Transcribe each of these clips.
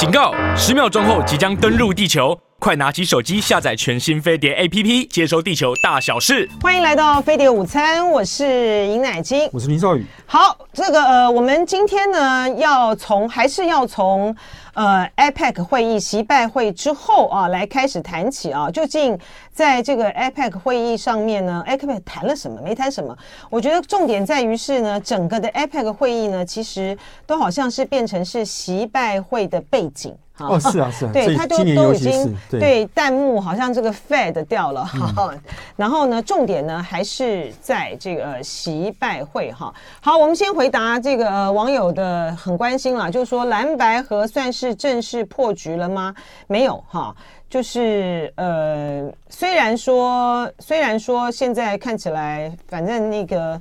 警告！十秒钟后即将登陆地球，快拿起手机下载全新飞碟 APP，接收地球大小事。欢迎来到飞碟午餐，我是尹乃菁，我是林少宇。好，这个呃，我们今天呢要从还是要从。呃，APEC 会议习拜会之后啊，来开始谈起啊，究竟在这个 APEC 会议上面呢，APEC 谈了什么，没谈什么？我觉得重点在于是呢，整个的 APEC 会议呢，其实都好像是变成是习拜会的背景。哦，是啊，是啊，对，他都都已经对弹幕好像这个 fade 掉了哈，然后呢，重点呢还是在这个习拜会哈。好，我们先回答这个网友的很关心了，就是说蓝白河算是正式破局了吗？没有哈，就是呃，虽然说虽然说现在看起来，反正那个。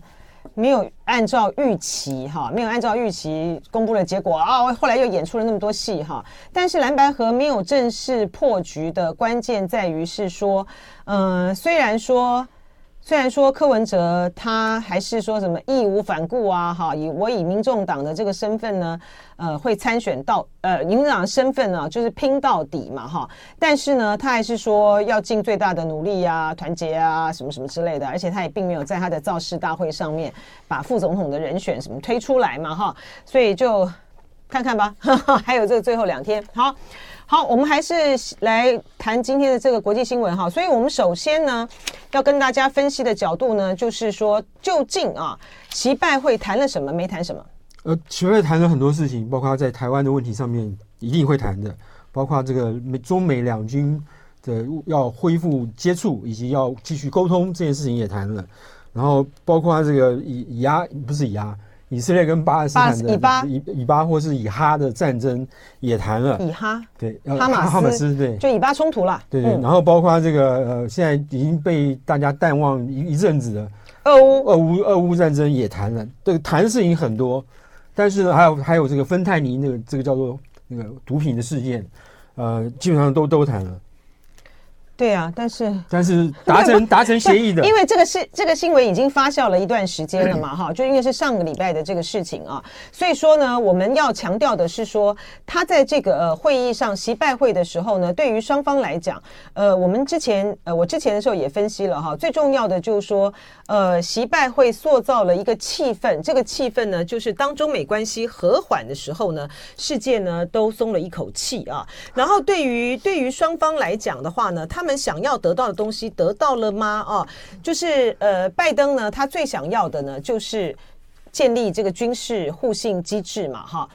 没有按照预期哈，没有按照预期公布了结果啊，后来又演出了那么多戏哈。但是蓝白河没有正式破局的关键在于是说，嗯，虽然说。虽然说柯文哲他还是说什么义无反顾啊，哈，以我以民众党的这个身份呢，呃，会参选到呃民众党的身份呢，就是拼到底嘛，哈。但是呢，他还是说要尽最大的努力啊，团结啊，什么什么之类的。而且他也并没有在他的造势大会上面把副总统的人选什么推出来嘛，哈。所以就看看吧，还有这个最后两天，好。好，我们还是来谈今天的这个国际新闻哈。所以，我们首先呢，要跟大家分析的角度呢，就是说，究竟啊，习拜会谈了什么，没谈什么？呃，习拜会谈了很多事情，包括他在台湾的问题上面一定会谈的，包括这个美中美两军的要恢复接触以及要继续沟通这件事情也谈了，然后包括这个以以阿不是以阿。以色列跟巴勒斯坦的以巴以以巴或是以哈的战争也谈了，以哈对哈马斯哈马斯对，就以巴冲突了，对对，然后包括这个呃现在已经被大家淡忘一一阵子的俄乌俄乌俄乌战争也谈了，这个谈的事情很多，但是呢还有还有这个芬太尼那个这个叫做那个毒品的事件，呃基本上都都谈了。对啊，但是但是 达成达成协议的，因为这个是这个新闻已经发酵了一段时间了嘛，哈，就因为是上个礼拜的这个事情啊，所以说呢，我们要强调的是说，他在这个呃会议上习拜会的时候呢，对于双方来讲，呃，我们之前呃我之前的时候也分析了哈，最重要的就是说，呃，习拜会塑造了一个气氛，这个气氛呢，就是当中美关系和缓的时候呢，世界呢都松了一口气啊，然后对于对于双方来讲的话呢，他们。他们想要得到的东西得到了吗？啊，就是呃，拜登呢，他最想要的呢，就是建立这个军事互信机制嘛，哈，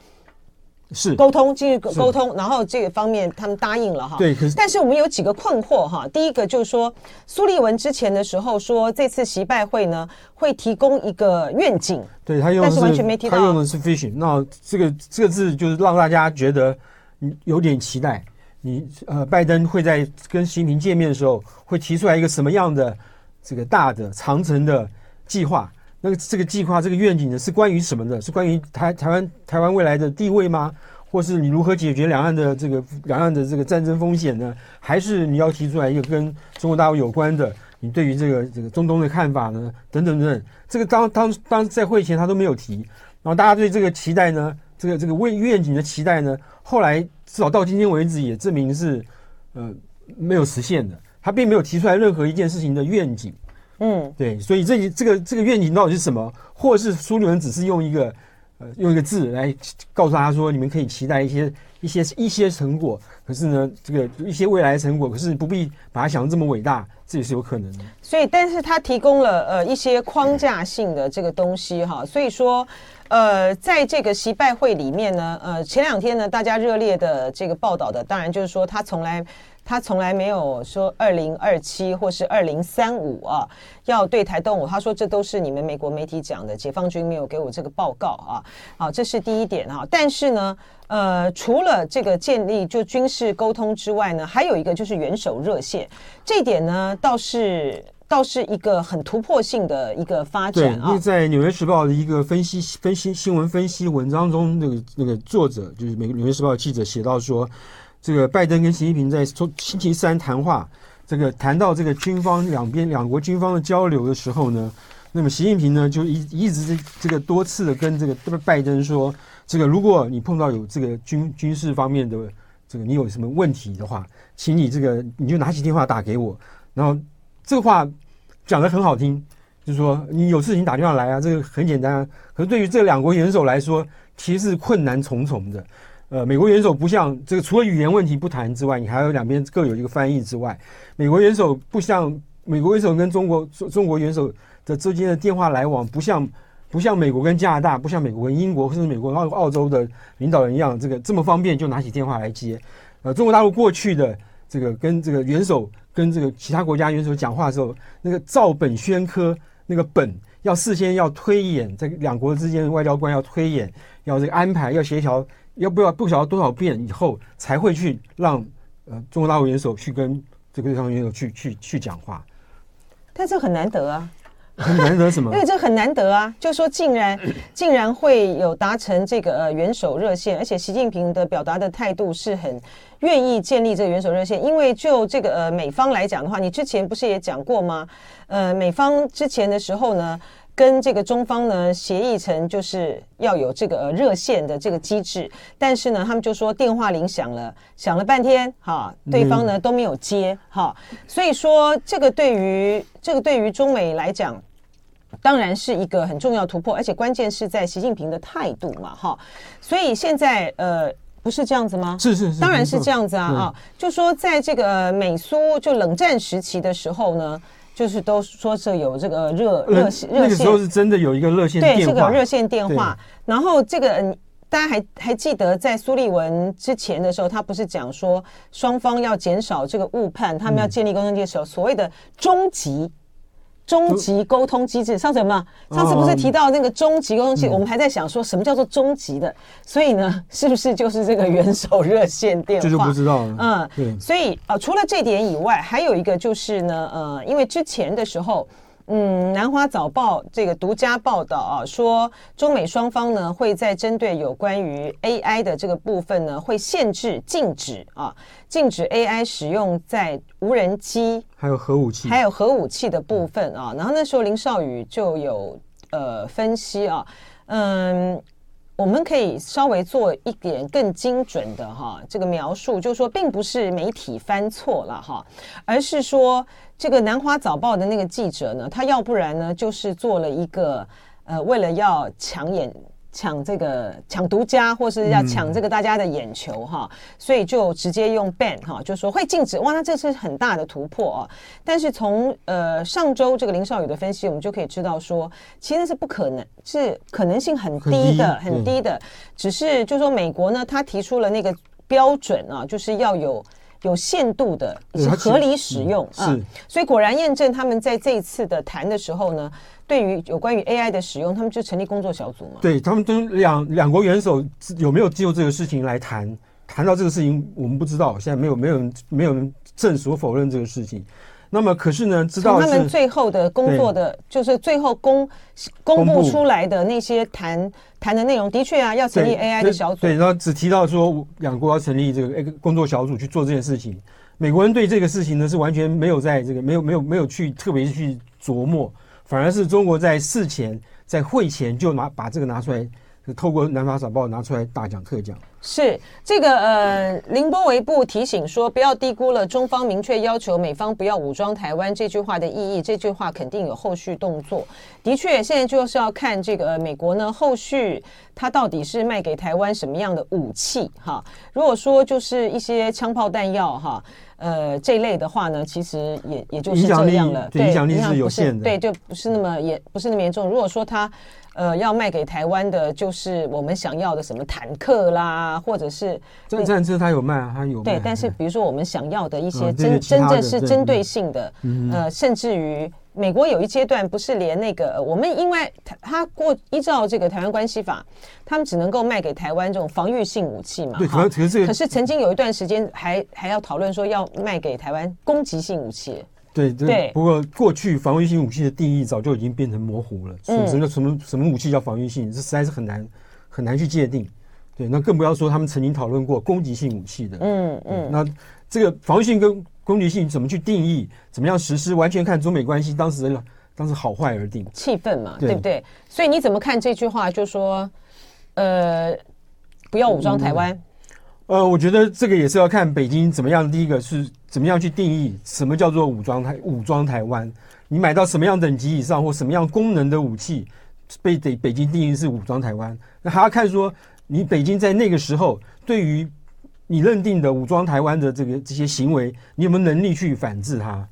是沟通，继续沟通，然后这个方面他们答应了哈。对，可是但是我们有几个困惑哈。第一个就是说，苏利文之前的时候说，这次习拜会呢会提供一个愿景，对他用的是，但是完全没提到，他用的是 vision。那这个这个字就是让大家觉得有点期待。你呃，拜登会在跟习近平见面的时候，会提出来一个什么样的这个大的长城的计划？那个这个计划这个愿景呢，是关于什么的？是关于台台湾台湾未来的地位吗？或是你如何解决两岸的这个两岸的这个战争风险呢？还是你要提出来一个跟中国大陆有关的？你对于这个这个中东的看法呢？等等等等，这个当当当在会前他都没有提，然后大家对这个期待呢？这个这个为愿景的期待呢？后来至少到今天为止也证明是，呃，没有实现的。他并没有提出来任何一件事情的愿景。嗯，对，所以这这个这个愿景到底是什么？或是苏利文只是用一个呃用一个字来告诉他说，你们可以期待一些一些一些成果。可是呢，这个一些未来成果，可是不必把它想得这么伟大，这也是有可能的。所以，但是他提供了呃一些框架性的这个东西哈，所以说。呃，在这个习拜会里面呢，呃，前两天呢，大家热烈的这个报道的，当然就是说他从来他从来没有说二零二七或是二零三五啊，要对台动武。他说这都是你们美国媒体讲的，解放军没有给我这个报告啊。好，这是第一点啊。但是呢，呃，除了这个建立就军事沟通之外呢，还有一个就是元首热线，这点呢倒是。倒是一个很突破性的一个发展啊！因为在《纽约时报》的一个分析分析新闻分析文章中，那个那个作者就是美《纽约时报》记者写到说，这个拜登跟习近平在说星期三谈话，这个谈到这个军方两边两国军方的交流的时候呢，那么习近平呢，就一一直这个多次的跟这个拜登说，这个如果你碰到有这个军军事方面的这个你有什么问题的话，请你这个你就拿起电话打给我。然后这个话讲得很好听，就是说你有事情打电话来啊，这个很简单啊。可是对于这两国元首来说，其实是困难重重的。呃，美国元首不像这个，除了语言问题不谈之外，你还有两边各有一个翻译之外，美国元首不像美国元首跟中国中中国元首。的之间的电话来往不像不像美国跟加拿大，不像美国跟英国，甚至美国澳澳洲的领导人一样，这个这么方便就拿起电话来接。呃，中国大陆过去的这个跟这个元首跟这个其他国家元首讲话的时候，那个照本宣科，那个本要事先要推演，这两国之间的外交官要推演，要这个安排，要协调，要不要不晓得多少遍以后才会去让呃中国大陆元首去跟这个对方元首去去去讲话。但这很难得啊。很难得什么？因为这很难得啊！就说竟然竟然会有达成这个呃元首热线，而且习近平的表达的态度是很愿意建立这个元首热线。因为就这个呃美方来讲的话，你之前不是也讲过吗？呃，美方之前的时候呢，跟这个中方呢协议成就是要有这个呃热线的这个机制，但是呢，他们就说电话铃响了，响了半天，哈，对方呢都没有接，哈，所以说这个对于这个对于中美来讲。当然是一个很重要突破，而且关键是在习近平的态度嘛，哈，所以现在呃不是这样子吗？是是是，当然是这样子啊啊，就说在这个美苏就冷战时期的时候呢，就是都说是有这个热热热线，那个时候是真的有一个热线电话，对，这个热线电话。然后这个大家还还记得在苏利文之前的时候，他不是讲说双方要减少这个误判，他们要建立沟通的时候，所谓的终极。终极沟通机制，上次有没有？上次不是提到那个终极沟通机制，我们还在想说什么叫做终极的，所以呢，是不是就是这个元首热线电话？这就不知道了。嗯，对。所以啊，除了这点以外，还有一个就是呢，呃，因为之前的时候。嗯，南华早报这个独家报道啊，说中美双方呢会在针对有关于 AI 的这个部分呢，会限制、禁止啊，禁止 AI 使用在无人机，还有核武器，还有核武器的部分啊。然后那时候林少宇就有呃分析啊，嗯。我们可以稍微做一点更精准的哈，这个描述就是说，并不是媒体翻错了哈，而是说这个南华早报的那个记者呢，他要不然呢就是做了一个呃，为了要抢眼。抢这个抢独家，或是要抢这个大家的眼球哈，嗯、所以就直接用 ban 哈，就说会禁止哇，那这是很大的突破啊。但是从呃上周这个林少宇的分析，我们就可以知道说，其实是不可能，是可能性很低的，很低，很低的。只是就说美国呢，他提出了那个标准啊，就是要有有限度的，是合理使用啊。是，所以果然验证他们在这一次的谈的时候呢。对于有关于 AI 的使用，他们就成立工作小组嘛？对，他们都两两国元首有没有就这个事情来谈？谈到这个事情，我们不知道，现在没有没有人没有人证实否认这个事情。那么可是呢，知道他们最后的工作的，就是最后公公布出来的那些谈谈的内容，的确啊，要成立 AI 的小组。对，然后只提到说两国要成立这个工作小组去做这件事情。美国人对这个事情呢是完全没有在这个没有没有没有去特别去琢磨。反而是中国在事前，在会前就拿把这个拿出来，透过南华早报拿出来大讲特讲。是这个呃，林波维布提醒说，不要低估了中方明确要求美方不要武装台湾这句话的意义。这句话肯定有后续动作。的确，现在就是要看这个美国呢，后续它到底是卖给台湾什么样的武器哈。如果说就是一些枪炮弹药哈。呃，这类的话呢，其实也也就是这样了，对，影响力是有限的，对，就不是那么也不是那么严重。如果说他呃要卖给台湾的，就是我们想要的什么坦克啦，或者是战战车，它有卖啊，他有卖。对，但是比如说我们想要的一些真真正是针对性的，呃，甚至于。美国有一阶段不是连那个我们，因为他他过依照这个台湾关系法，他们只能够卖给台湾这种防御性武器嘛。对，可是这个，可是曾经有一段时间还还要讨论说要卖给台湾攻击性武器。对对。不过过去防御性武器的定义早就已经变成模糊了。什么什么什么什么武器叫防御性？这实在是很难很难去界定。对，那更不要说他们曾经讨论过攻击性武器的。嗯嗯。那这个防御性跟攻击性怎么去定义？怎么样实施？完全看中美关系当时的当时好坏而定，气氛嘛，对，对不对？所以你怎么看这句话？就说，呃，不要武装台湾。嗯呃，我觉得这个也是要看北京怎么样。第一个是怎么样去定义什么叫做武装台武装台湾？你买到什么样等级以上或什么样功能的武器，被北北京定义是武装台湾？那还要看说你北京在那个时候对于你认定的武装台湾的这个这些行为，你有没有能力去反制它？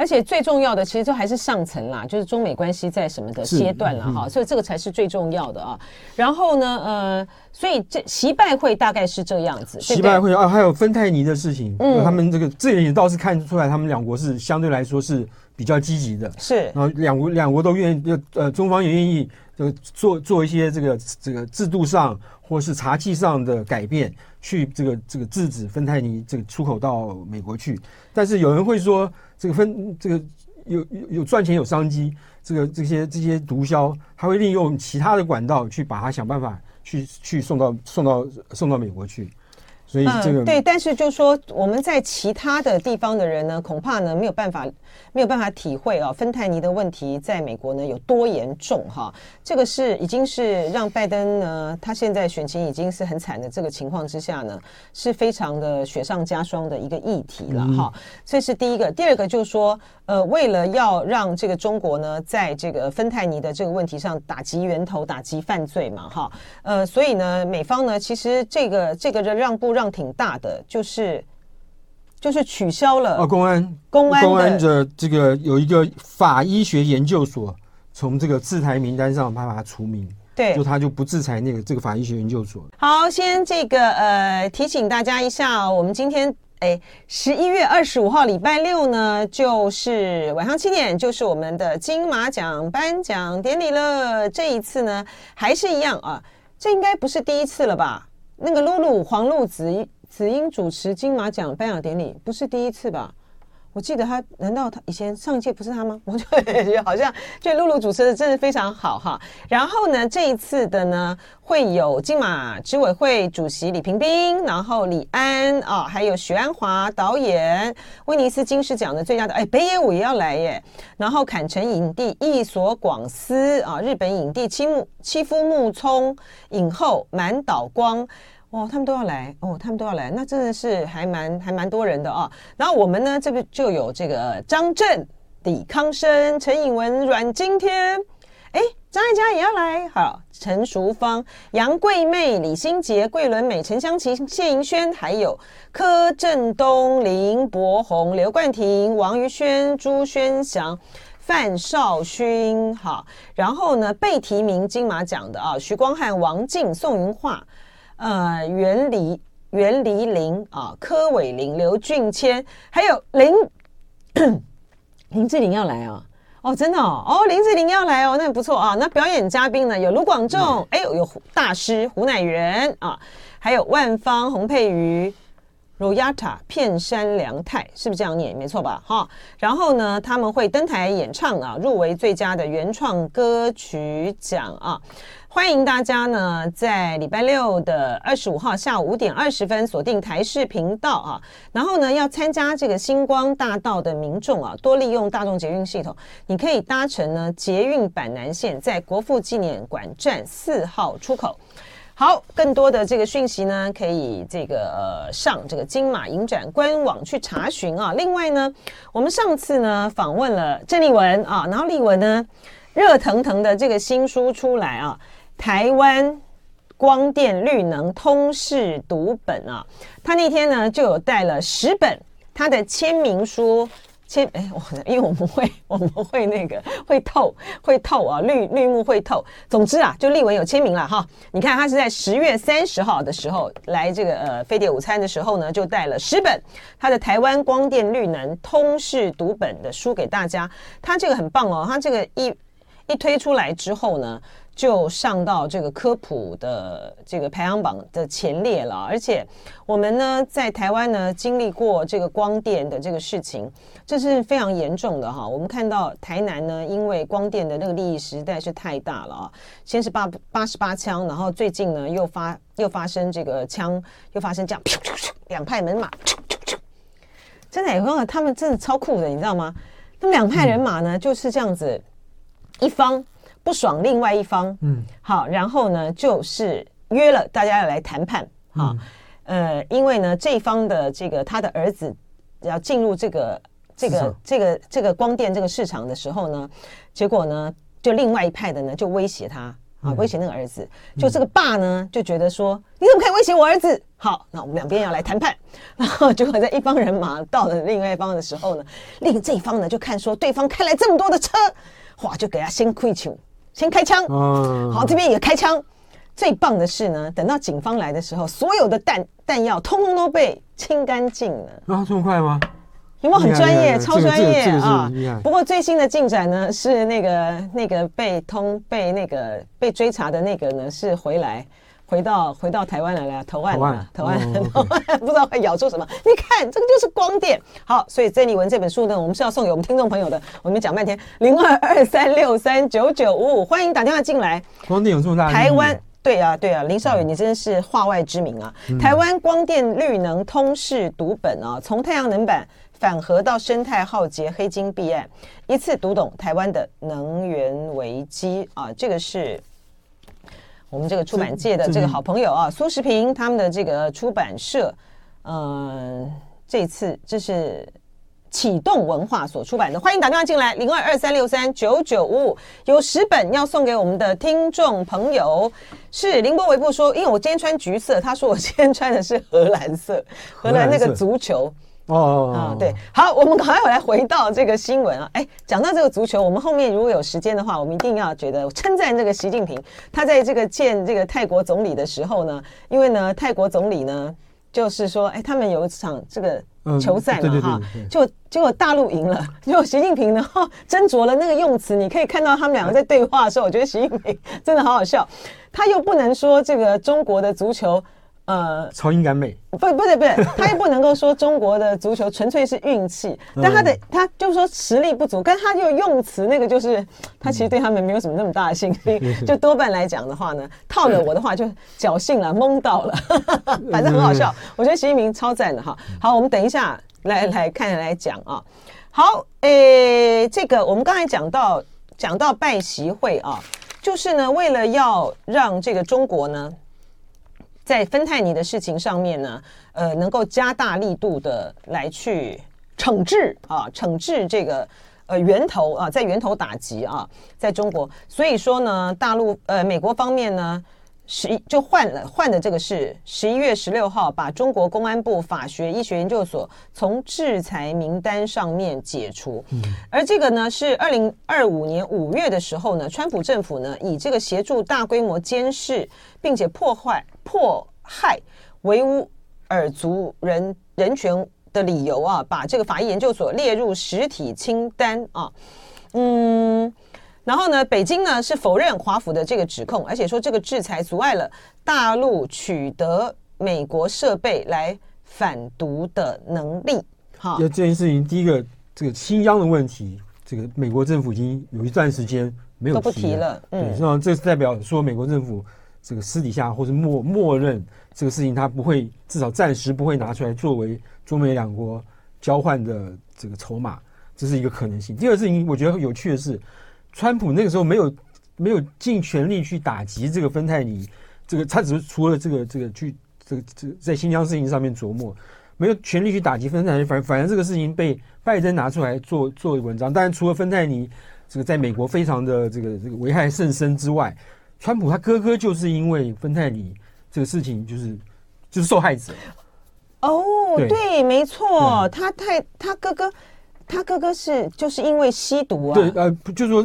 而且最重要的，其实都还是上层啦，就是中美关系在什么的阶段了哈，所以这个才是最重要的啊。然后呢，呃，所以这习拜会大概是这样子。习拜会啊，还有芬太尼的事情，嗯，他们这个这也倒是看出来，他们两国是相对来说是比较积极的，是。然后两国两国都愿意，呃，中方也愿意这个做做一些这个这个制度上或是查缉上的改变，去这个这个制止芬太尼这个出口到美国去。但是有人会说。这个分这个有有有赚钱有商机，这个这些这些毒枭，他会利用其他的管道去把它想办法去去送到送到送到美国去。所以这个、嗯、对，但是就说我们在其他的地方的人呢，恐怕呢没有办法没有办法体会啊，芬太尼的问题在美国呢有多严重哈。这个是已经是让拜登呢，他现在选情已经是很惨的这个情况之下呢，是非常的雪上加霜的一个议题了哈。这、嗯、是第一个，第二个就是说，呃，为了要让这个中国呢，在这个芬太尼的这个问题上打击源头、打击犯罪嘛哈，呃，所以呢，美方呢其实这个这个的让步让。量挺大的，就是就是取消了啊，公安公安公安的这个有一个法医学研究所从这个制裁名单上把它除名，对，就他就不制裁那个这个法医学研究所。好，先这个呃提醒大家一下，我们今天哎十一月二十五号礼拜六呢，就是晚上七点，就是我们的金马奖颁奖典礼了。这一次呢还是一样啊，这应该不是第一次了吧？那个露露黄露子子英主持金马奖颁奖典礼，不是第一次吧？我记得他，难道他以前上一届不是他吗？我就感觉好像，就露露主持的真的非常好哈。然后呢，这一次的呢，会有金马执委会主席李屏宾，然后李安啊，还有许鞍华导演，威尼斯金狮奖的最佳的哎，北野武也要来耶。然后坎城影帝役所广司啊，日本影帝妻木妻夫木聪，影后满岛光。哦，他们都要来哦，他们都要来，那真的是还蛮还蛮多人的啊、然后我们呢，这边就有这个张震、李康生、陈颖文、阮经天，哎，张艾嘉也要来，好，陈淑芳、杨贵媚、李心洁、桂纶镁、陈湘琪、谢盈萱，还有柯震东、林柏宏、刘冠廷、王于轩、朱轩祥、范少勋，好，然后呢，被提名金马奖的啊，徐光汉、王静、宋芸桦。呃，袁黎袁黎玲啊，柯伟林、刘俊谦，还有林 林志玲要来啊！哦，真的哦，哦，林志玲要来哦，那不错啊。那表演嘉宾呢，有卢广仲，哎呦，有大师胡乃元啊，还有万芳、洪佩瑜、Royata、片山凉太，是不是这样念？没错吧？哈，然后呢，他们会登台演唱啊，入围最佳的原创歌曲奖啊。欢迎大家呢，在礼拜六的二十五号下午五点二十分锁定台视频道啊。然后呢，要参加这个星光大道的民众啊，多利用大众捷运系统，你可以搭乘呢捷运板南线，在国父纪念馆站四号出口。好，更多的这个讯息呢，可以这个呃上这个金马影展官网去查询啊。另外呢，我们上次呢访问了郑丽文啊，然后丽文呢热腾腾的这个新书出来啊。台湾光电绿能通识读本啊，他那天呢就有带了十本他的签名书签，哎，我因为我们会我们会那个会透会透啊，绿绿幕会透。总之啊，就立文有签名了哈。你看他是在十月三十号的时候来这个呃飞碟午餐的时候呢，就带了十本他的台湾光电绿能通识读本的书给大家。他这个很棒哦，他这个一一推出来之后呢。就上到这个科普的这个排行榜的前列了，而且我们呢在台湾呢经历过这个光电的这个事情，这是非常严重的哈。我们看到台南呢，因为光电的那个利益实在是太大了啊，先是八八十八枪，然后最近呢又发又发生这个枪又发生这样，两派人马，真的，他们真的超酷的，你知道吗？他们两派人马呢就是这样子。一方不爽另外一方，嗯，好，然后呢就是约了大家要来谈判，哈、嗯，呃，因为呢这一方的这个他的儿子要进入这个这个场。这个这个光电这个市场的时候呢，结果呢就另外一派的呢就威胁他。啊，威胁那个儿子，就这个爸呢就觉得说，你怎么可以威胁我儿子？好，那我们两边要来谈判。然 后结果在一帮人马到了另外一方的时候呢，另这一方呢就看说对方开来这么多的车，哇，就给他先开枪，先开枪。嗯，好，这边也开枪。最棒的是呢，等到警方来的时候，所有的弹弹药通通都被清干净了。啊，这么快吗？有没有很专业、超专业啊？不过最新的进展呢，是那个那个被通被那个被追查的那个呢，是回来回到回到台湾来了，投案了，投案，投 案，不知道会咬出什么。你看，这个就是光电。好，所以郑丽文这本书呢，我们是要送给我们听众朋友的。我们讲半天，零二二三六三九九五五，欢迎打电话进来。光电有这么大？台湾对啊对啊，林少宇，你真是话外之名啊！台湾光电绿能通识读本啊，从太阳能板。反核到生态浩劫，黑金弊案，一次读懂台湾的能源危机啊！这个是我们这个出版界的这个好朋友啊，苏时平他们的这个出版社，嗯、呃，这次这是启动文化所出版的，欢迎打电话进来，零二二三六三九九五五，有十本要送给我们的听众朋友。是林波维布说，因为我今天穿橘色，他说我今天穿的是荷兰色，荷兰那个足球。哦，啊，对，好，我们赶快回来回到这个新闻啊，哎，讲到这个足球，我们后面如果有时间的话，我们一定要觉得称赞这个习近平，他在这个见这个泰国总理的时候呢，因为呢，泰国总理呢，就是说，哎，他们有一场这个球赛嘛，哈，就结果大陆赢了，结果习近平呢，斟酌了那个用词，你可以看到他们两个在对话的时候，我觉得习近平真的好好笑，他又不能说这个中国的足球。呃，超英赶美，不，不对，不对，他又不能够说中国的足球纯粹是运气，但他的他就是说实力不足，但他就用词那个就是他其实对他们没有什么那么大的信心，就多半来讲的话呢，套了我的话就侥幸了，蒙到了，反正很好笑。我觉得习近平超赞的哈。好，我们等一下来来看来讲啊。好，诶，这个我们刚才讲到讲到拜习会啊，就是呢，为了要让这个中国呢。在芬太尼的事情上面呢，呃，能够加大力度的来去惩治啊，惩治这个呃源头啊，在源头打击啊，在中国，所以说呢，大陆呃美国方面呢。十一就换了换的这个是十一月十六号把中国公安部法学医学研究所从制裁名单上面解除，而这个呢是二零二五年五月的时候呢，川普政府呢以这个协助大规模监视并且破坏迫害维吾尔族人人权的理由啊，把这个法医研究所列入实体清单啊，嗯。然后呢，北京呢是否认华府的这个指控，而且说这个制裁阻碍了大陆取得美国设备来反毒的能力。哈，这件事情，第一个这个新疆的问题，这个美国政府已经有一段时间没有提了。嗯，那这是代表说美国政府这个私底下或是默默认这个事情，他不会至少暂时不会拿出来作为中美两国交换的这个筹码，这是一个可能性。第二个事情，我觉得有趣的是。川普那个时候没有没有尽全力去打击这个芬太尼，这个他只是除了这个这个去这个这在新疆事情上面琢磨，没有全力去打击芬太尼，反反正这个事情被拜登拿出来做做文章。当然，除了芬太尼这个在美国非常的这个这个危害甚深之外，川普他哥哥就是因为芬太尼这个事情就是就是受害者。哦，对，对，没错，他太他哥哥。他哥哥是就是因为吸毒啊？对，呃，就是说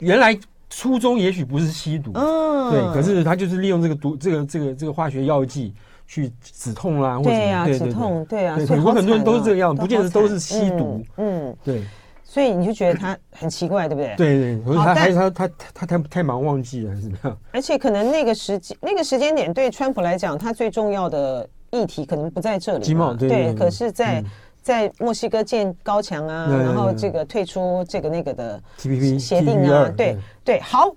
原来初衷也许不是吸毒，嗯，对，可是他就是利用这个毒，这个这个这个化学药剂去止痛啦，或者对呀，止痛，对啊，所以很多人都是这个样，不见得都是吸毒，嗯，对，所以你就觉得他很奇怪，对不对？对对，他还是他他他太太忙忘记了，还是怎么样？而且可能那个时间那个时间点对川普来讲，他最重要的议题可能不在这里，对，可是在。在墨西哥建高墙啊，然后这个退出这个那个的 TPP 协定啊，对对，好，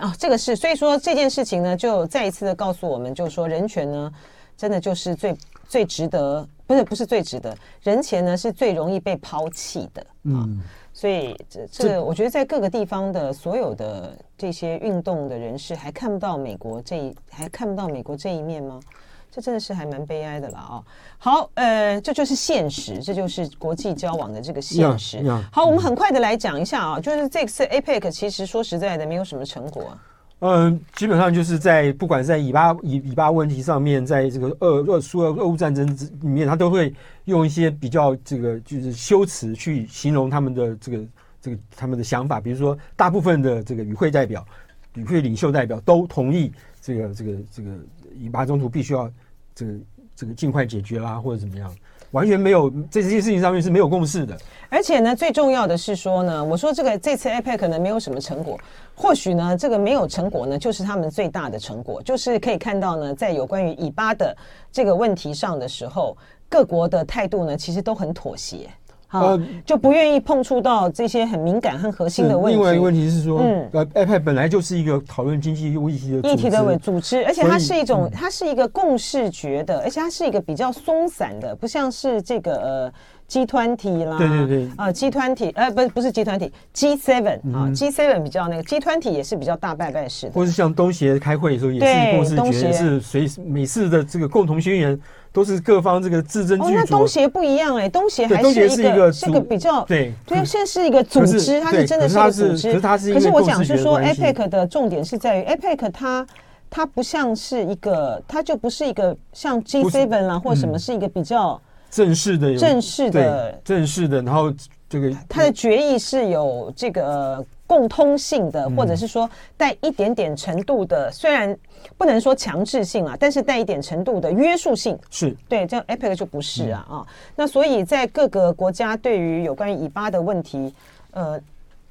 啊，这个是，所以说这件事情呢，就再一次的告诉我们，就是说人权呢，真的就是最最值得不是不是最值得，人权呢是最容易被抛弃的。嗯，所以这这个我觉得在各个地方的所有的这些运动的人士还看不到美国这一还看不到美国这一面吗？这真的是还蛮悲哀的了啊！好，呃，这就是现实，这就是国际交往的这个现实。Yeah, yeah, 好，我们很快的来讲一下啊，就是这次 APEC 其实说实在的没有什么成果。嗯，基本上就是在不管在以巴以以巴问题上面，在这个俄俄苏俄俄乌战争里面，他都会用一些比较这个就是修辞去形容他们的这个这个他们的想法，比如说大部分的这个与会代表、与会领袖代表都同意这个这个这个以巴冲突必须要。这个这个尽快解决啦，或者怎么样，完全没有在这些事情上面是没有共识的。而且呢，最重要的是说呢，我说这个这次 APEC 可能没有什么成果，或许呢，这个没有成果呢，就是他们最大的成果，就是可以看到呢，在有关于以巴的这个问题上的时候，各国的态度呢，其实都很妥协。呃，就不愿意碰触到这些很敏感和核心的问题。另外一个问题是说，嗯，呃，APEC 本来就是一个讨论经济议题的议题的组织，而且它是一种，它是一个共识觉的，而且它是一个比较松散的，不像是这个呃。集团体啦，对对对，啊，集团体，呃，不，不是集团体，G seven 啊，G seven 比较那个，集团体也是比较大拜拜式的，或是像东协开会的时候也是共识决议，是随每次的这个共同宣言都是各方这个字斟句酌。那东协不一样哎，东协还是一个是一个比较对，对，现在是一个组织，它是真的是一个组织，可是它是，可是我讲是说，APEC 的重点是在于 APEC 它它不像是一个，它就不是一个像 G seven 啦或什么，是一个比较。正式的，正式的，正式的，然后这个它的决议是有这个共通性的，或者是说带一点点程度的，虽然不能说强制性啊，但是带一点程度的约束性。是对，这样 APEC 就不是啊啊。那所以在各个国家对于有关于以巴的问题，呃，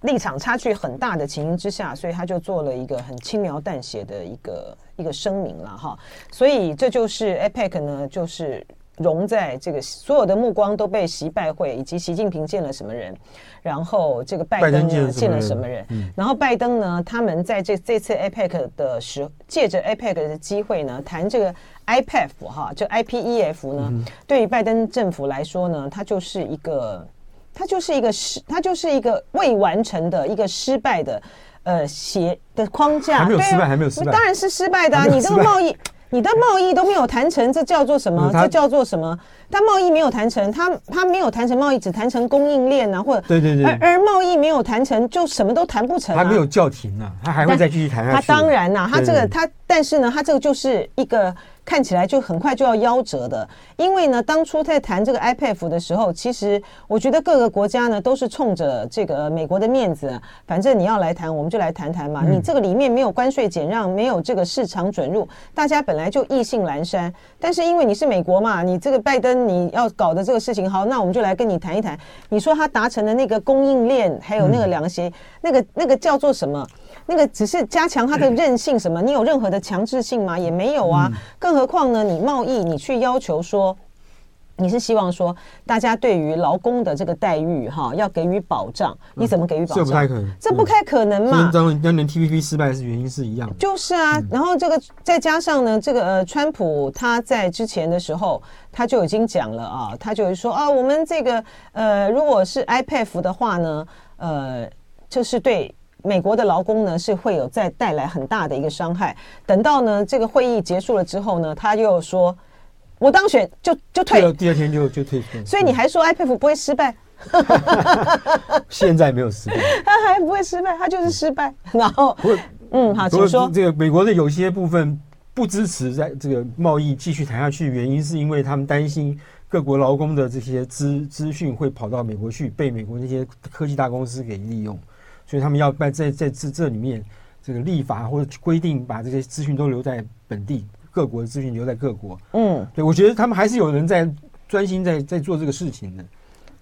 立场差距很大的情形之下，所以他就做了一个很轻描淡写的一个一个声明了哈。所以这就是 APEC 呢，就是。融在这个所有的目光都被习拜会以及习近平见了什么人，然后这个拜登呢见了什么人，然后拜登呢他们在这这次 APEC 的时，借着 APEC 的机会呢谈这个 IPEF 哈，就 IPEF 呢，对于拜登政府来说呢，它就是一个它就是一个失它就是一个未完成的一个失败的呃协的框架，还没有失败，还没有失败，当然是失败的啊，你这个贸易。你的贸易都没有谈成，这叫做什么？这叫做什么？他贸易没有谈成，他他没有谈成贸易，只谈成供应链啊，或者对对对，而而贸易没有谈成，就什么都谈不成。他没有叫停啊，他还会再继续谈下去。他当然呐，他这个他，但是呢，他这个就是一个。看起来就很快就要夭折的，因为呢，当初在谈这个 IPEF 的时候，其实我觉得各个国家呢都是冲着这个美国的面子，反正你要来谈，我们就来谈谈嘛。你这个里面没有关税减让，没有这个市场准入，大家本来就意兴阑珊。但是因为你是美国嘛，你这个拜登你要搞的这个事情，好，那我们就来跟你谈一谈。你说他达成的那个供应链，还有那个两个协，那个那个叫做什么？那个只是加强它的韧性，什么？你有任何的强制性吗？也没有啊。更何况呢？你贸易，你去要求说，你是希望说，大家对于劳工的这个待遇哈，要给予保障。你怎么给予保障？这不太可能，这不太可能嘛。当当年 TPP 失败是原因是一样的。就是啊，然后这个再加上呢，这个呃，川普他在之前的时候他就已经讲了啊，他就会说啊，我们这个呃，如果是 IPEF 的话呢，呃，就是对。美国的劳工呢是会有再带来很大的一个伤害。等到呢这个会议结束了之后呢，他又说：“我当选就就退。”第二天就就退选。所以你还说 IPEF 不会失败？现在没有失败，他还不会失败，他就是失败。然后，嗯，好，请说。这个美国的有些部分不支持在这个贸易继续谈下去，原因是因为他们担心各国劳工的这些资资讯会跑到美国去，被美国那些科技大公司给利用。所以他们要在在在这这里面，这个立法或者规定，把这些资讯都留在本地，各国的资讯留在各国。嗯，对，我觉得他们还是有人在专心在在做这个事情的，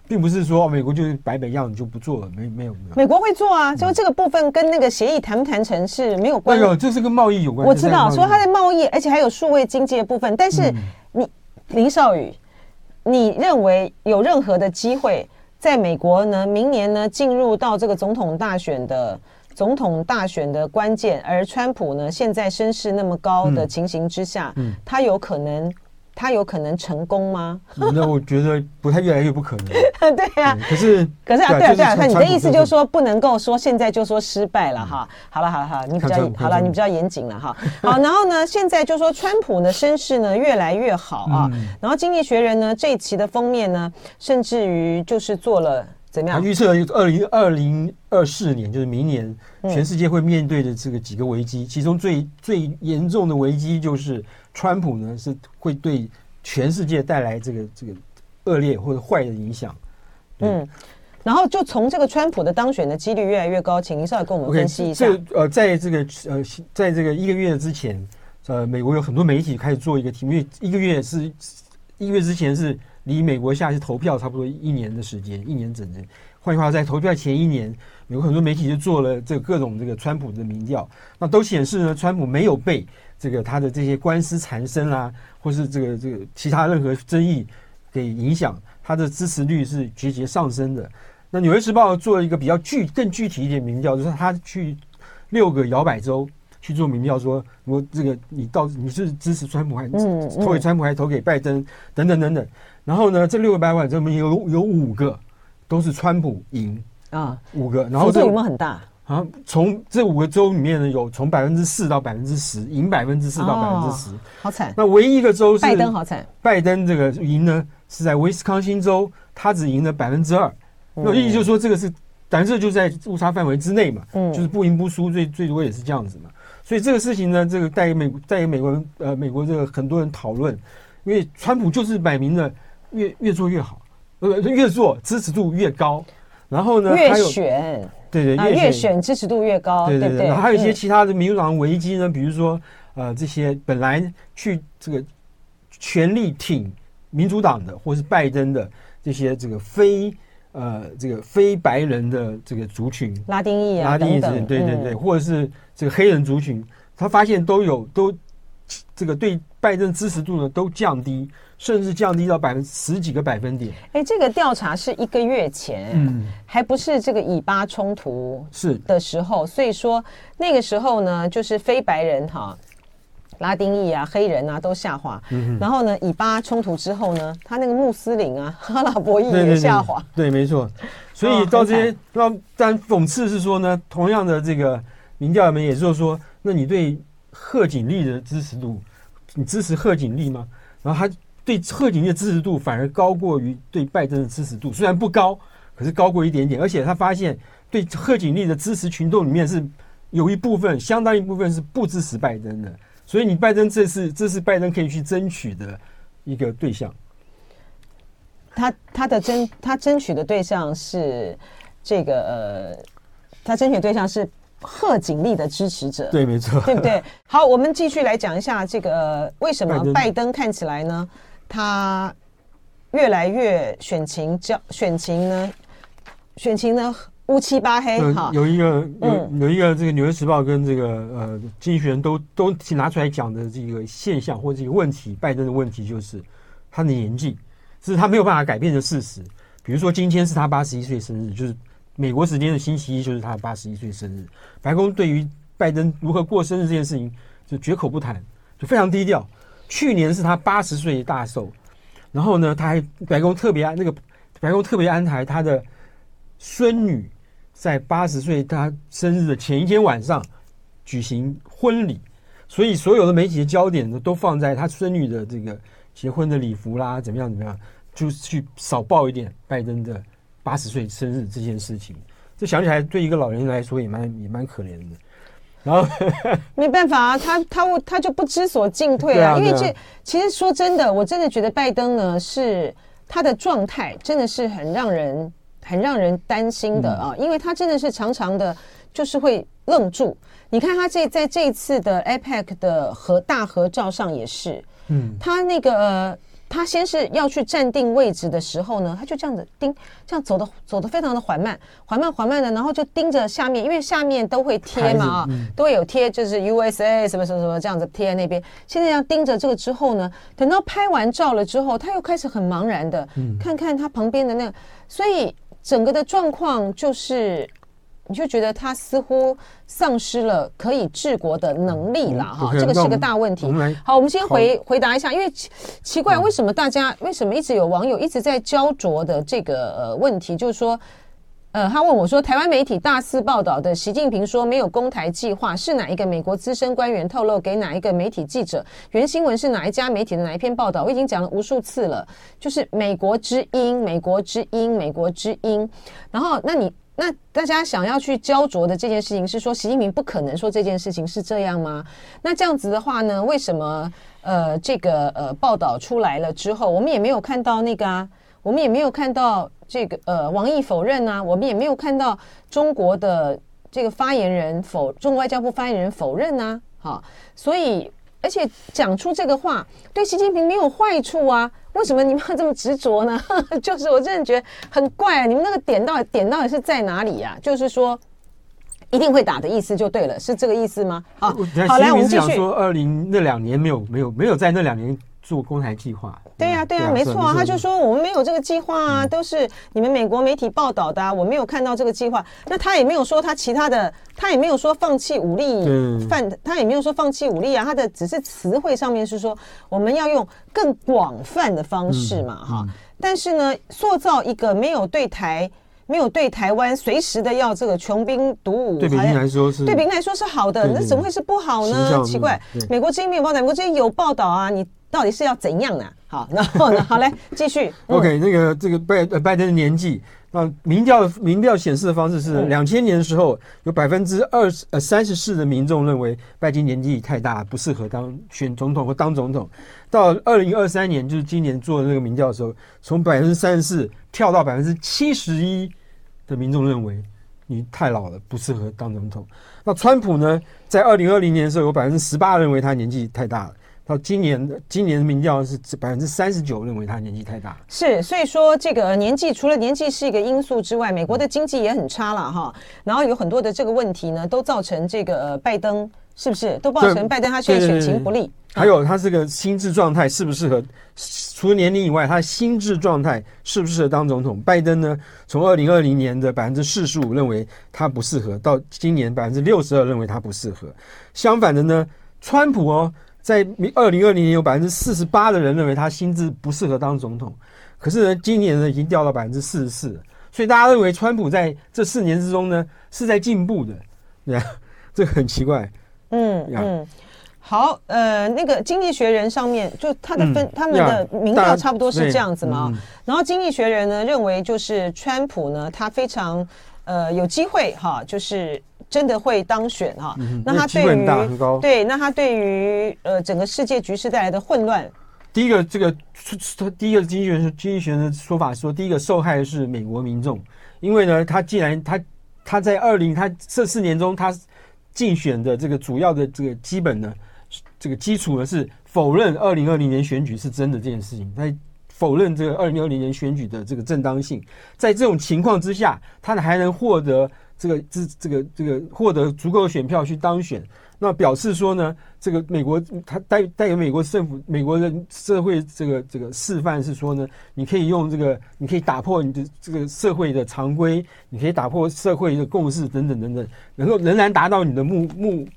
并不是说美国就是摆摆样子就不做了，没没有没有。美国会做啊，就这个部分跟那个协议谈不谈成是没有关系。没有，这是跟贸易有关。我知道，说他在贸易，而且还有数位经济的部分。但是你林少宇，你认为有任何的机会？在美国呢，明年呢进入到这个总统大选的总统大选的关键，而川普呢现在声势那么高的情形之下，嗯嗯、他有可能他有可能成功吗？那我觉得不太，越来越不可能。对呀，可是可是啊，对啊对啊，那你的意思就是说，不能够说现在就说失败了哈。好了好了好，你比较好了，你比较严谨了哈。好，然后呢，现在就说川普呢声势呢越来越好啊。然后《经济学人》呢这一期的封面呢，甚至于就是做了怎么样？他预测二零二零二四年，就是明年，全世界会面对的这个几个危机，其中最最严重的危机就是。川普呢是会对全世界带来这个这个恶劣或者坏的影响。嗯，然后就从这个川普的当选的几率越来越高，请您稍微跟我们分析一下。这呃，在这个呃，在这个一个月之前，呃，美国有很多媒体开始做一个题目，因为一个月是一个月之前是离美国下去投票差不多一年的时间，一年整整。换句话说，在投票前一年，美国很多媒体就做了这个各种这个川普的民调，那都显示呢，川普没有被。这个他的这些官司缠身啊，或是这个这个其他任何争议给影响，他的支持率是节节上升的。那《纽约时报》做了一个比较具更具体一点民调，就是他去六个摇摆州去做民调，说我这个你到底你是支持川普还是投给川普还是投给拜登等等等等。然后呢，这六个百万州里面有有五个都是川普赢啊，五个，然后这幅度有没有很大？啊，从这五个州里面呢，有从百分之四到百分之十，赢百分之四到百分之十，好惨。那唯一一个州是拜登，好惨。拜登这个赢呢，是在威斯康星州，他只赢了百分之二。那意思就是说，这个是，但是就在误差范围之内嘛，嗯，就是不赢不输，最最多也是这样子嘛。所以这个事情呢，这个带给美带给美国人呃，美国这个很多人讨论，因为川普就是摆明了越越做越好，呃，越做支持度越高，然后呢，越选。对对，越选支持度越高。对对对，然后还有一些其他的民主党危机呢，比如说呃，这些本来去这个全力挺民主党的，或是拜登的这些这个非呃这个非白人的这个族群，拉丁裔啊，拉丁裔族群，对对对，或者是这个黑人族群，他发现都有都这个对拜登支持度呢都降低。甚至降低到百分之十几个百分点。哎，这个调查是一个月前，嗯，还不是这个以巴冲突是的时候，所以说那个时候呢，就是非白人哈，拉丁裔啊、黑人啊都下滑。嗯，然后呢，以巴冲突之后呢，他那个穆斯林啊、阿拉伯裔也下滑。对，没错。所以到这些，那但讽刺是说呢，同样的这个民调里面，也就是说，那你对贺锦丽的支持度，你支持贺锦丽吗？然后他。对贺锦丽的支持度反而高过于对拜登的支持度，虽然不高，可是高过一点点。而且他发现，对贺锦丽的支持群众里面是有一部分，相当一部分是不支持拜登的。所以你拜登这次，这是拜登可以去争取的一个对象。他他的争他争取的对象是这个呃，他争取对象是贺锦丽的支持者。对，没错，对不对？好，我们继续来讲一下这个为什么拜登看起来呢？他越来越选情叫，选情呢，选情呢乌漆八黑。有一个有、嗯、有一个这个《纽约时报》跟这个呃《经济学人》都都拿出来讲的这个现象或者这个问题，拜登的问题就是他的年纪，是他没有办法改变的事实。比如说今天是他八十一岁生日，就是美国时间的星期一，就是他八十一岁生日。白宫对于拜登如何过生日这件事情就绝口不谈，就非常低调。去年是他八十岁大寿，然后呢，他还白宫特别安那个白宫特别安排他的孙女在八十岁他生日的前一天晚上举行婚礼，所以所有的媒体的焦点呢都放在他孙女的这个结婚的礼服啦，怎么样怎么样，就去少报一点拜登的八十岁生日这件事情。这想起来对一个老人来说也蛮也蛮可怜的。然后 没办法啊，他他他就不知所进退啊，因为这其实说真的，我真的觉得拜登呢是他的状态真的是很让人很让人担心的啊，因为他真的是常常的，就是会愣住。你看他这在这一次的 APEC 的合大合照上也是，嗯，他那个。他先是要去站定位置的时候呢，他就这样子盯，这样走的走的非常的缓慢，缓慢缓慢的，然后就盯着下面，因为下面都会贴嘛啊，嗯、都会有贴，就是 USA 什么什么什么这样子贴在那边。现在要盯着这个之后呢，等到拍完照了之后，他又开始很茫然的看看他旁边的那个，所以整个的状况就是你就觉得他似乎丧失了可以治国的能力了哈，这个是个大问题。好，我们先回回答一下，因为奇奇怪，为什么大家为什么一直有网友一直在焦灼的这个呃问题，就是说。呃，他问我说：“台湾媒体大肆报道的习近平说没有攻台计划，是哪一个美国资深官员透露给哪一个媒体记者？原新闻是哪一家媒体的哪一篇报道？我已经讲了无数次了，就是美国之音，美国之音，美国之音。然后，那你那大家想要去焦灼的这件事情是说，习近平不可能说这件事情是这样吗？那这样子的话呢，为什么呃这个呃报道出来了之后，我们也没有看到那个啊？”我们也没有看到这个呃，王毅否认啊，我们也没有看到中国的这个发言人否，中国外交部发言人否认啊，好，所以而且讲出这个话对习近平没有坏处啊，为什么你们要这么执着呢？就是我真的觉得很怪啊，你们那个点到底点到底是在哪里呀？就是说一定会打的意思就对了，是这个意思吗？好，好，来我们继续说，二零那两年没有没有没有在那两年。做攻台计划，对呀，对呀，没错啊，他就说我们没有这个计划啊，都是你们美国媒体报道的啊，我没有看到这个计划。那他也没有说他其他的，他也没有说放弃武力，犯他也没有说放弃武力啊，他的只是词汇上面是说我们要用更广泛的方式嘛，哈。但是呢，塑造一个没有对台。没有对台湾随时的要这个穷兵黩武，对北京来说是，对北京来说是好的，那怎么会是不好呢？奇怪，美国之音没有报道，美国之音有报道啊，你到底是要怎样呢？好，然后呢，好来继续。OK，那个这个拜拜登的年纪，那民调民调显示的方式是，两千年的时候有百分之二十呃三十四的民众认为拜登年纪太大，不适合当选总统或当总统。到二零二三年，就是今年做的那个民调的时候，从百分之三十四跳到百分之七十一。的民众认为你太老了，不适合当总统。那川普呢？在二零二零年的时候，有百分之十八认为他年纪太大了。到今年的今年的民调是百分之三十九认为他年纪太大。是，所以说这个年纪除了年纪是一个因素之外，美国的经济也很差了哈。然后有很多的这个问题呢，都造成这个拜登是不是都造成拜登他现在选情不利？还有他这个心智状态适不适合？除了年龄以外，他的心智状态适不适合当总统？拜登呢？从二零二零年的百分之四十五认为他不适合，到今年百分之六十二认为他不适合。相反的呢，川普哦，在二零二零年有百分之四十八的人认为他心智不适合当总统，可是呢，今年呢已经掉到百分之四十四，所以大家认为川普在这四年之中呢是在进步的，对啊，这个很奇怪，嗯嗯。好，呃，那个《经济学人》上面就他的分，嗯、他们的民调差不多是这样子嘛。嗯、然后《经济学人》呢认为，就是川普呢，他非常呃有机会哈，就是真的会当选哈。嗯、那他对于对，那他对于呃整个世界局势带来的混乱，第一个这个他第一个经济学人经济学人的说法说，第一个受害的是美国民众，因为呢，他既然他他在二零他这四年中他竞选的这个主要的这个基本的。这个基础呢是否认二零二零年选举是真的这件事情，他否认这个二零二零年选举的这个正当性。在这种情况之下，他还能获得这个这这个这个获得足够的选票去当选，那表示说呢，这个美国他带带给美国政府、美国人社会这个这个示范是说呢，你可以用这个，你可以打破你的这个社会的常规，你可以打破社会的共识等等等等，能够仍然达到你的目目。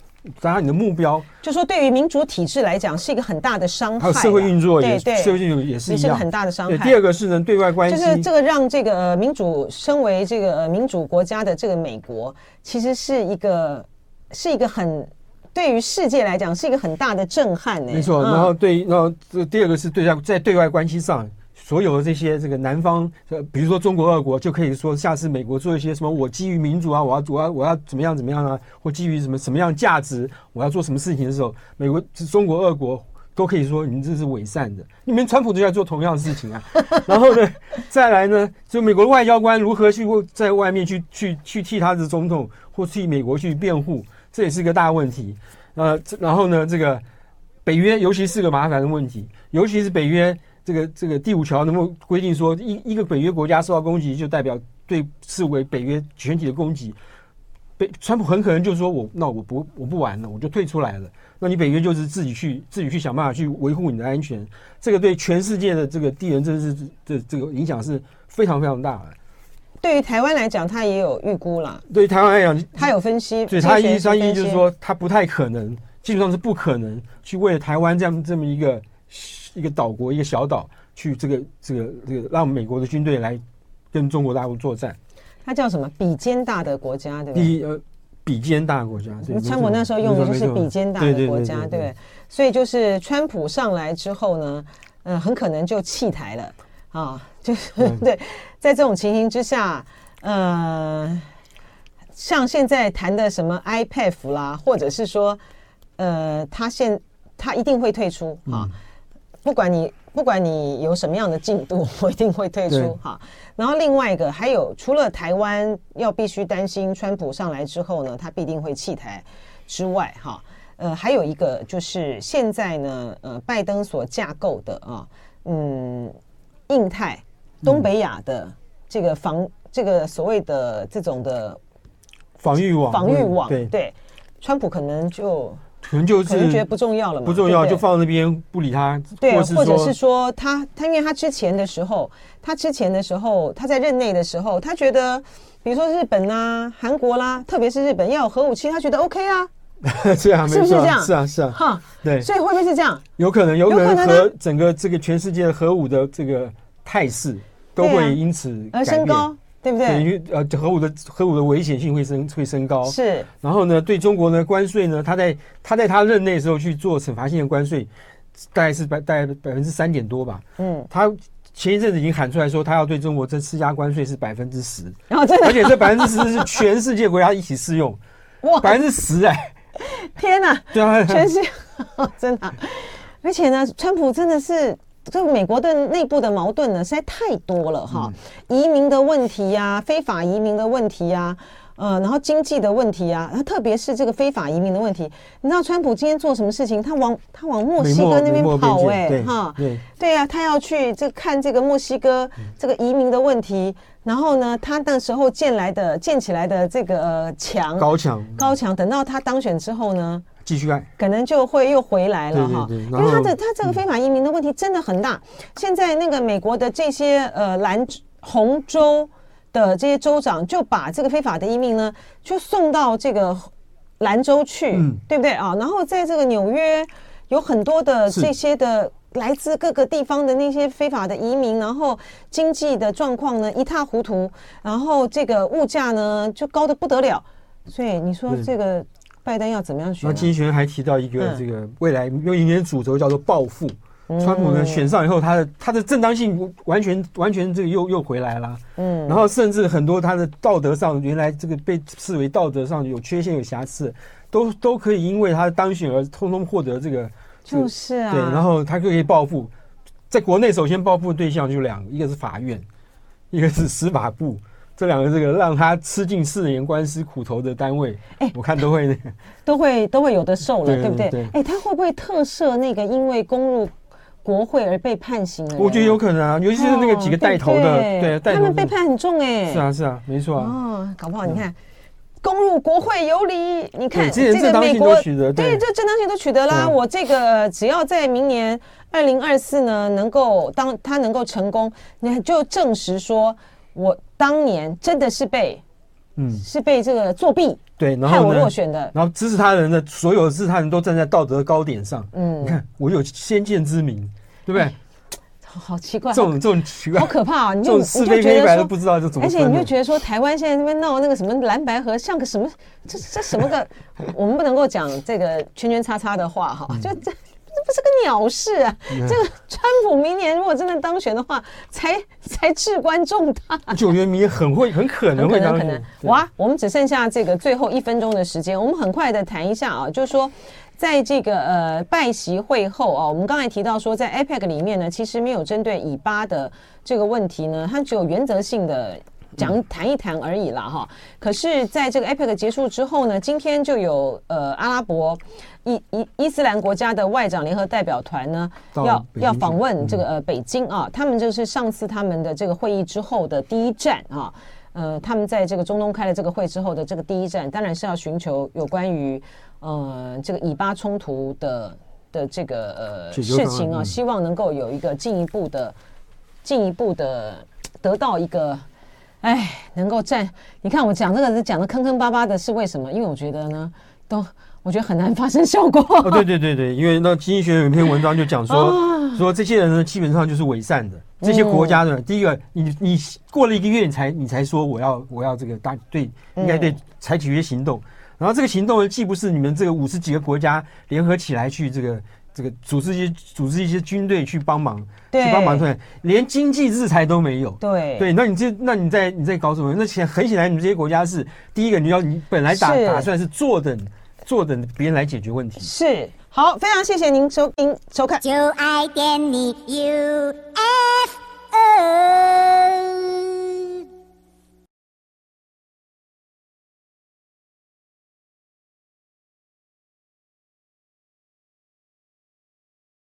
达到你的目标，就说对于民主体制来讲是一个很大的伤害。还有社会运作也，社会运作也是一样，是一个很大的伤害。第二个是呢，对外关系，就是这个让这个民主，身为这个民主国家的这个美国，其实是一个是一个很对于世界来讲是一个很大的震撼呢。没错，然后对，然后这第二个是对外在对外关系上。所有的这些这个南方，呃，比如说中国、俄国，就可以说下次美国做一些什么，我基于民主啊，我要我要我要怎么样怎么样啊，或基于什么什么样价值，我要做什么事情的时候，美国、中国、俄国都可以说你们这是伪善的。你们川普都在做同样的事情啊。然后呢，再来呢，就美国的外交官如何去在外面去去去替他的总统或替美国去辩护，这也是一个大问题。呃，然后呢，这个北约尤其是个麻烦的问题，尤其是北约。这个这个第五条能不能规定说，一一个北约国家受到攻击，就代表对视为北约全体的攻击？北川普很可能就说我那我不我不玩了，我就退出来了。那你北约就是自己去自己去想办法去维护你的安全。这个对全世界的这个地缘政治的这个影响是非常非常大的。对于台湾来讲，他也有预估啦。对于台湾来讲，他有分析。对他一三一就是说，他不太可能，基本上是不可能去为了台湾这样这么一个一个岛国一个小岛去这个这个这个让美国的军队来跟中国大陆作战。它叫什么？比肩大的国家，对不对？比呃比肩大的国家。川普那时候用的就是比肩大的国家，对？所以就是川普上来之后呢，呃，很可能就弃台了啊。就是 对，在这种情形之下，呃，像现在谈的什么 IPEF 啦，或者是说，呃，他现他一定会退出啊，不管你不管你有什么样的进度，我一定会退出哈。然后另外一个还有，除了台湾要必须担心川普上来之后呢，他必定会弃台之外，哈，呃，还有一个就是现在呢，呃，拜登所架构的啊，嗯，印太。东北亚的这个防、嗯、这个所谓的这种的防御网，防御网，对对，川普可能就可能就是可能觉得不重要了嘛，不重要就放在那边不理他，对，或者是说他他因为他之前的时候，他之前的时候他在任内的时候，他觉得比如说日本啦、韩国啦，特别是日本要有核武器，他觉得 OK 啊，是啊，是不是这样？是啊，是啊，哈，对，所以会不会是这样？有可能，有可能和整个这个全世界核武的这个。态势都会因此而升高，对不对？因为呃，核武的核武的危险性会升会升高。是。然后呢，对中国呢，关税呢，他在他在他任内的时候去做惩罚性的关税，大概是百大概百分之三点多吧。嗯。他前一阵子已经喊出来说，他要对中国这施加关税是百分之十。然后真的，而且这百分之十是全世界国家一起适用。哇！百分之十哎！天哪！对啊，全世界 真的。而且呢，川普真的是。这个美国的内部的矛盾呢，实在太多了哈，移民的问题呀、啊，非法移民的问题呀、啊，呃，然后经济的问题呀、啊，特别是这个非法移民的问题。你知道川普今天做什么事情？他往他往墨西哥那边跑哎、欸，哈，对对呀、啊，他要去这看这个墨西哥这个移民的问题。然后呢，他那时候建来的建起来的这个呃墙高墙高墙，等到他当选之后呢？继续爱，可能就会又回来了哈，因为他的他这个非法移民的问题真的很大。嗯、现在那个美国的这些呃蓝红州的这些州长就把这个非法的移民呢，就送到这个兰州去，嗯、对不对啊？然后在这个纽约有很多的这些的来自各个地方的那些非法的移民，然后经济的状况呢一塌糊涂，然后这个物价呢就高的不得了，所以你说这个。拜登要怎么样选？那金旋还提到一个这个未来用一年主轴叫做报复。川普呢选上以后，他的他的正当性完全完全这个又又回来了。嗯，然后甚至很多他的道德上原来这个被视为道德上有缺陷有瑕疵，都都可以因为他的当选而通通获得这个。就是啊。对，然后他就可以报复。在国内，首先报复的对象就两个，一个是法院，一个是司法部。这两个这个让他吃尽四年官司苦头的单位，哎，我看都会那个，都会都会有的受了，对，对不对？哎，他会不会特赦那个因为攻入国会而被判刑的？我觉得有可能啊，尤其是那个几个带头的，哦、对，对，他们被判很重哎。是啊，是啊，没错啊。哦，搞不好你看，攻入国会有理，你看这个美国取得，对，这正当性都取得了。我这个只要在明年二零二四呢，能够当他能够成功，你就证实说。我当年真的是被，嗯，是被这个作弊，对，然后害我落选的。然后支持他人的所有支持他人都站在道德高点上，嗯，你看我有先见之明，对不对？好奇怪，这种这种奇怪，好可怕啊！你就是非黑白都不知道就怎么，而且你就觉得说台湾现在那边闹那个什么蓝白河，像个什么，这这什么个，我们不能够讲这个圈圈叉叉的话哈，就这。这不是个鸟事啊！这个川普明年如果真的当选的话，才才至关重大。九月明年很会很可能会当选。可能哇，我们只剩下这个最后一分钟的时间，我们很快的谈一下啊，就是说，在这个呃拜习会后啊，我们刚才提到说，在 APEC 里面呢，其实没有针对以巴的这个问题呢，它只有原则性的。讲谈一谈而已啦，哈。可是，在这个 APEC 结束之后呢，今天就有呃阿拉伯伊伊伊斯兰国家的外长联合代表团呢，要要访问这个呃北京啊。他们就是上次他们的这个会议之后的第一站啊。呃，他们在这个中东开了这个会之后的这个第一站，当然是要寻求有关于呃这个以巴冲突的的这个呃事情啊，希望能够有一个进一步的进一步的得到一个。哎，能够站，你看我讲这个是讲的坑坑巴巴的，是为什么？因为我觉得呢，都我觉得很难发生效果。哦，对对对对，因为那经济学有一篇文章就讲说，哦、说这些人呢基本上就是伪善的。这些国家的，嗯、第一个，你你过了一个月，你才你才说我要我要这个大对，应该对采取一些行动。嗯、然后这个行动，既不是你们这个五十几个国家联合起来去这个。这个组织一些组织一些军队去帮忙，去帮忙出来，连经济制裁都没有。对对，那你这那你在你在搞什么？那显很显然，你们这些国家是第一个，你要你本来打打算是坐等坐等别人来解决问题。是好，非常谢谢您收听收看。就爱点你 UFO。U, F, o